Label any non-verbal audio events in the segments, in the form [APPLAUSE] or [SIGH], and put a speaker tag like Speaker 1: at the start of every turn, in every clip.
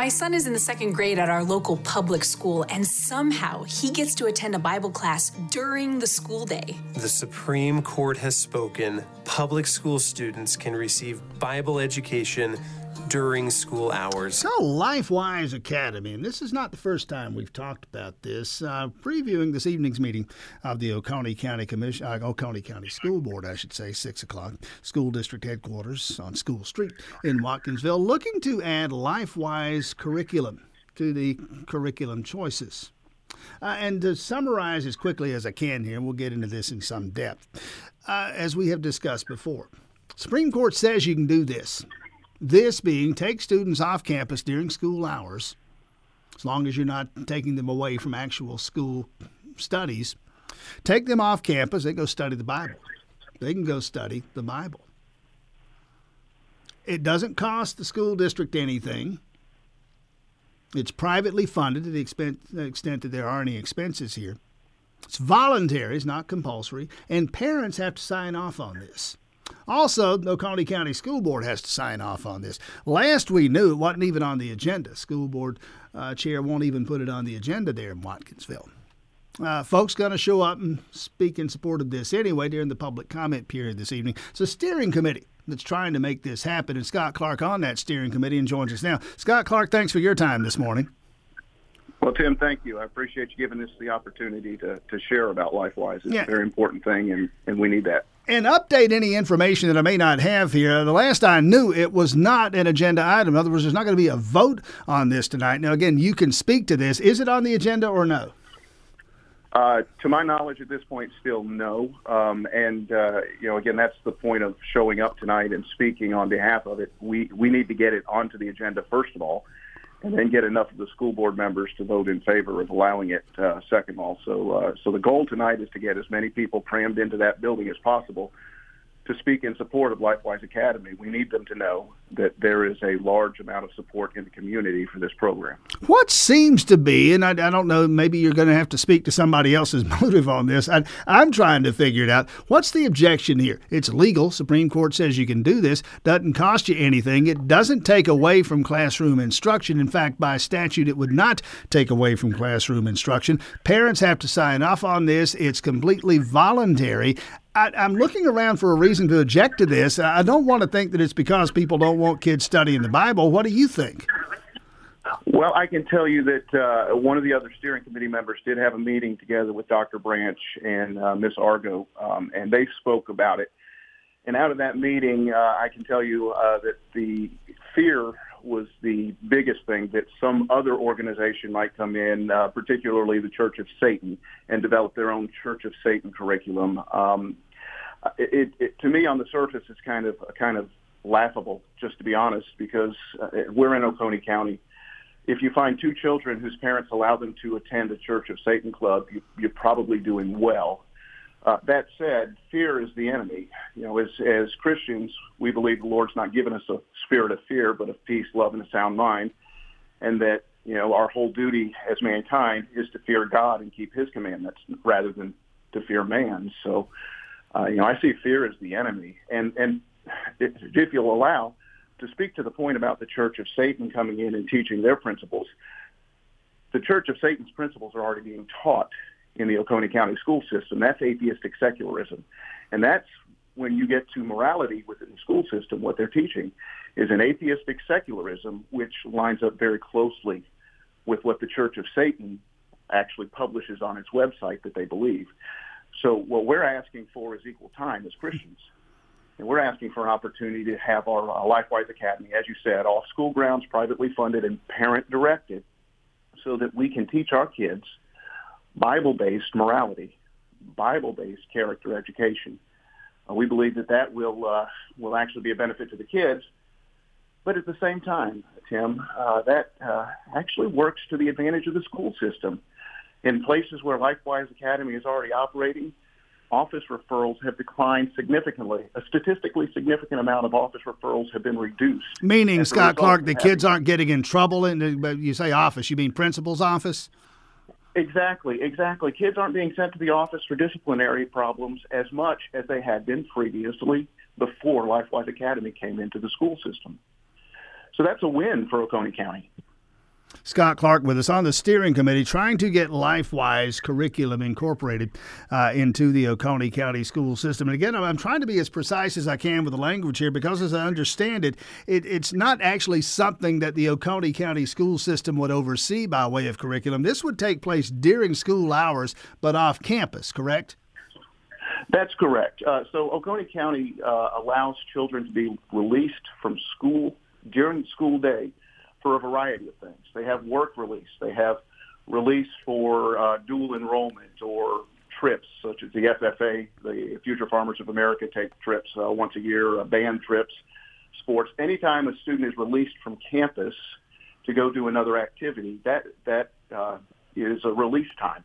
Speaker 1: My son is in the second grade at our local public school, and somehow he gets to attend a Bible class during the school day.
Speaker 2: The Supreme Court has spoken. Public school students can receive Bible education during school hours.
Speaker 3: So, LifeWise Academy, and this is not the first time we've talked about this. Uh, previewing this evening's meeting of the Oconee County Commission, uh, Oconee County School Board, I should say, six o'clock, school district headquarters on School Street in Watkinsville, looking to add LifeWise curriculum to the curriculum choices. Uh, and to summarize as quickly as I can here, we'll get into this in some depth, uh, as we have discussed before. Supreme Court says you can do this. This being take students off campus during school hours, as long as you're not taking them away from actual school studies. Take them off campus, they go study the Bible. They can go study the Bible. It doesn't cost the school district anything. It's privately funded to the extent that there are any expenses here. It's voluntary, it's not compulsory, and parents have to sign off on this. Also, the Oconee County School Board has to sign off on this. Last we knew, it wasn't even on the agenda. School Board uh, chair won't even put it on the agenda there in Watkinsville. Uh, folks going to show up and speak in support of this anyway during the public comment period this evening. It's a steering committee that's trying to make this happen, and Scott Clark on that steering committee and joins us now. Scott Clark, thanks for your time this morning.
Speaker 4: Well, Tim, thank you. I appreciate you giving us the opportunity to, to share about LifeWise. It's yeah. a very important thing, and, and we need that.
Speaker 3: And update any information that I may not have here. The last I knew, it was not an agenda item. In other words, there's not going to be a vote on this tonight. Now, again, you can speak to this. Is it on the agenda or no?
Speaker 4: Uh, to my knowledge, at this point, still no. Um, and uh, you know, again, that's the point of showing up tonight and speaking on behalf of it. We we need to get it onto the agenda first of all, and then get enough of the school board members to vote in favor of allowing it uh, second also. Uh, so the goal tonight is to get as many people crammed into that building as possible to speak in support of LifeWise Academy. We need them to know that there is a large amount of support in the community for this program.
Speaker 3: What seems to be, and I, I don't know, maybe you're going to have to speak to somebody else's [LAUGHS] motive on this. I, I'm trying to figure it out. What's the objection here? It's legal. Supreme Court says you can do this. Doesn't cost you anything. It doesn't take away from classroom instruction. In fact, by statute, it would not take away from classroom instruction. Parents have to sign off on this. It's completely voluntary. I, am looking around for a reason to object to this. I don't want to think that it's because people don't want kids studying the Bible. What do you think?
Speaker 4: Well, I can tell you that uh, one of the other steering committee members did have a meeting together with Dr. Branch and uh, Miss Argo, um, and they spoke about it. And out of that meeting, uh, I can tell you uh, that the fear was the biggest thing that some other organization might come in, uh, particularly the Church of Satan, and develop their own Church of Satan curriculum. Um, it, it, to me, on the surface, it's kind of kind of laughable, just to be honest, because uh, we're in Oconee County. If you find two children whose parents allow them to attend a Church of Satan club, you, you're probably doing well. Uh, that said, fear is the enemy. You know, as as Christians, we believe the Lord's not given us a spirit of fear, but of peace, love, and a sound mind, and that you know our whole duty as mankind is to fear God and keep His commandments rather than to fear man. So, uh, Uh, you know, I see fear as the enemy. And, and if you'll allow, to speak to the point about the Church of Satan coming in and teaching their principles, the Church of Satan's principles are already being taught in the Oconee County school system. That's atheistic secularism. And that's when you get to morality within the school system, what they're teaching is an atheistic secularism, which lines up very closely with what the Church of Satan actually publishes on its website that they believe. So what we're asking for is equal time as Christians. And we're asking for an opportunity to have our uh, LifeWise Academy, as you said, off school grounds, privately funded and parent directed, so that we can teach our kids Bible-based morality, Bible-based character education. Uh, we believe that that will uh, will actually be a benefit to the kids, but at the same time, Tim, uh, that uh, actually works to the advantage of the school system in places where LifeWise Academy is already operating, office referrals have declined significantly. A statistically significant amount of office referrals have been reduced.
Speaker 3: Meaning, Scott Clark, the kids aren't getting in trouble. In uh, but you say office, you mean principal's office?
Speaker 4: Exactly, exactly. Kids aren't being sent to the office for disciplinary problems as much as they had been previously before LifeWise Academy came into the school system. So that's a win for Oconee County.
Speaker 3: Scott Clark with us on the steering committee, trying to get LifeWise curriculum incorporated uh, into the Oconee County school system. And again, I'm trying to be as precise as I can with the language here because, as I understand it, it it's not actually something that the Oconee County school system would oversee by way of curriculum. This would take place during school hours, but off campus, correct?
Speaker 4: That's correct. Uh, so Oconee County uh, allows children to be released from school during school day for a variety of things. They have work release. They have release for uh, dual enrollment or trips, such as the FFA, the Future Farmers of America take trips uh, once a year, uh, band trips, sports. Anytime a student is released from campus to go do another activity, that that uh, is a release time,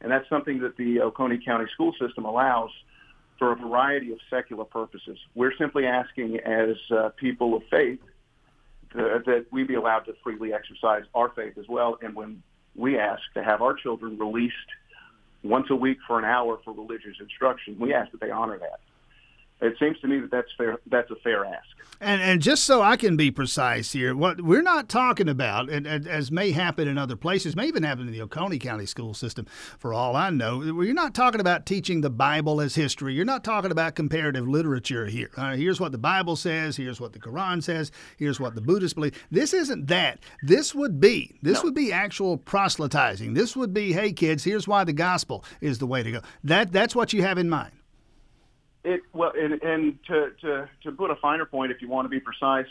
Speaker 4: and that's something that the Oconee County school system allows for a variety of secular purposes. We're simply asking, as uh, people of faith, uh, that we be allowed to freely exercise our faith as well. And when we ask to have our children released once a week for an hour for religious instruction, we ask that they honor that it seems to me that that's fair. That's a fair ask.
Speaker 3: And and just so I can be precise here, what we're not talking about, and, and, as may happen in other places, may even happen in the Oconee County school system, for all I know, you're not talking about teaching the Bible as history. You're not talking about comparative literature here. Uh, here's what the Bible says. Here's what the Quran says. Here's what the Buddhists believe. This isn't that. This would be this no. would be actual proselytizing. This would be, hey kids, here's why the gospel is the way to go. That that's what you have in mind.
Speaker 4: It well, and, and to, to to put a finer point, if you want to be precise,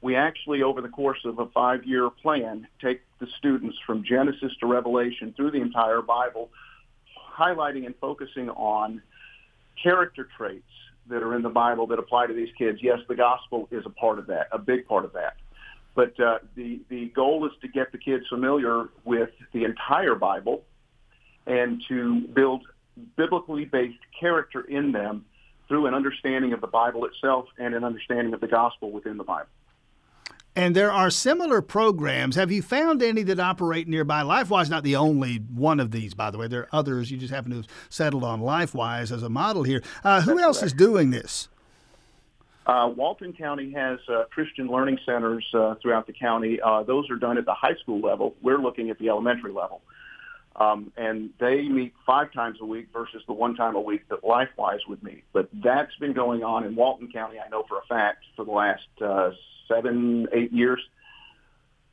Speaker 4: we actually, over the course of a five-year plan, take the students from Genesis to Revelation through the entire Bible, highlighting and focusing on character traits that are in the Bible that apply to these kids. Yes, the gospel is a part of that, a big part of that. But uh, the the goal is to get the kids familiar with the entire Bible and to build biblically based character in them through an understanding of the Bible itself and an understanding of the gospel within the Bible.
Speaker 3: And there are similar programs. Have you found any that operate nearby? LifeWise not the only one of these, by the way. There are others. You just happen to have settled on LifeWise as a model here. Uh, who That's else correct. is doing this?
Speaker 4: Uh, Walton County has uh, Christian learning centers uh, throughout the county. Uh, those are done at the high school level. We're looking at the elementary level. Um, and they meet five times a week versus the one time a week that LifeWise would meet. But that's been going on in Walton County, I know for a fact, for the last uh, seven, eight years.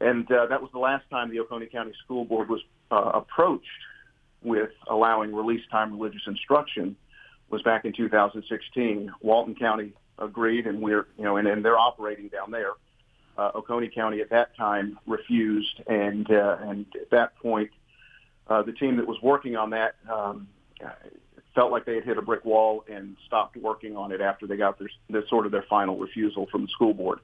Speaker 4: And uh, that was the last time the Oconee County School Board was uh, approached with allowing release time religious instruction was back in 2016. Walton County agreed, and we're, you know, and, and they're operating down there. Uh, Oconee County at that time refused, and uh, and at that point, uh, the team that was working on that um, felt like they had hit a brick wall and stopped working on it after they got their, their sort of their final refusal from the school board.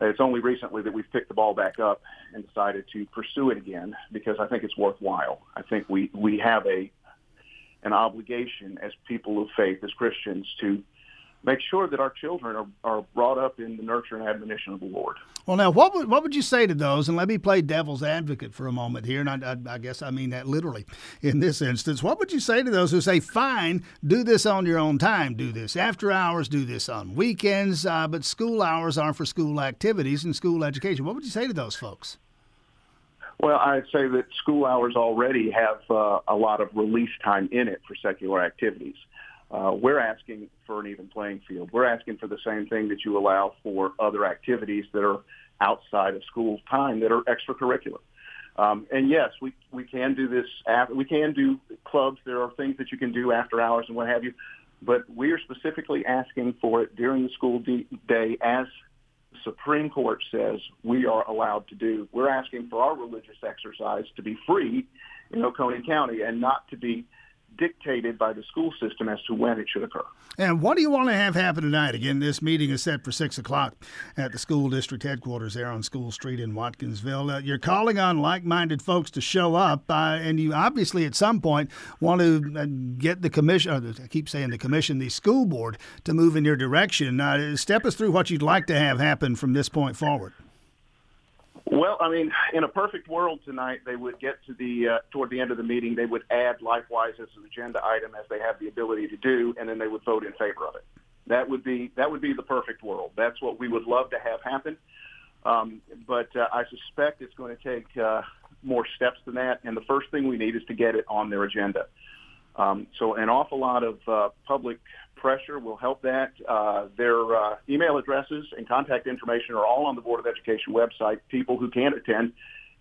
Speaker 4: It's only recently that we've picked the ball back up and decided to pursue it again because I think it's worthwhile. I think we, we have a an obligation as people of faith, as Christians, to make sure that our children are, are brought up in the nurture and admonition of the Lord.
Speaker 3: Well, now, what would, what would you say to those? And let me play devil's advocate for a moment here, and I, I, I, guess I mean that literally in this instance. What would you say to those who say, fine, do this on your own time, do this after hours, do this on weekends, uh, but school hours aren't for school activities and school education? What would you say to those folks?
Speaker 4: Well, I'd say that school hours already have uh, a lot of release time in it for secular activities. Uh, we're asking for an even playing field. We're asking for the same thing that you allow for other activities that are outside of school time that are extracurricular. Um, and yes, we we can do this. After, we can do clubs. There are things that you can do after hours and what have you. But we are specifically asking for it during the school day, as Supreme Court says we are allowed to do. We're asking for our religious exercise to be free in Oconee County and not to be dictated by the school system as to when it should occur.
Speaker 3: And what do you want to have happen tonight? Again, this meeting is set for 6 o'clock at the school district headquarters there on School Street in Watkinsville. Uh, you're calling on like minded folks to show up, uh, and you obviously at some point want to uh, get the commission, I keep saying the commission, the school board, to move in your direction. Uh, step us through what you'd like to have happen from this point forward.
Speaker 4: Well, I mean, in a perfect world tonight, they would get to the uh, toward the end of the meeting. They would add LifeWise as an agenda item, as they have the ability to do, and then they would vote in favor of it. That would be that would be the perfect world. That's what we would love to have happen. Um, but uh, I suspect it's going to take uh, more steps than that. And the first thing we need is to get it on their agenda. Um, so an awful lot of uh, public pressure will help that. Uh, their uh, email addresses and contact information are all on the Board of Education website. People who can't attend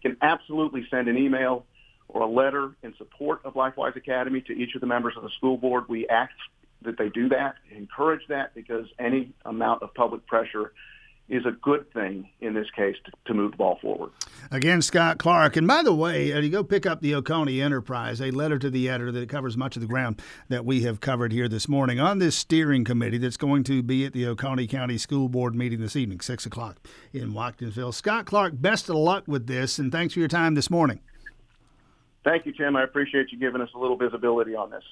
Speaker 4: can absolutely send an email or a letter in support of LifeWise Academy to each of the members of the school board. We ask that they do that, encourage that, because any amount of public pressure is a good thing in this case to, to, move the ball forward.
Speaker 3: Again, Scott Clark. And by the way, you go pick up the Oconee Enterprise, a letter to the editor that covers much of the ground that we have covered here this morning on this steering committee that's going to be at the Oconee County School Board meeting this evening, 6 o'clock in Watkinsville. Scott Clark, best of luck with this, and thanks for your time this morning.
Speaker 4: Thank you, Tim. I appreciate you giving us a little visibility on this.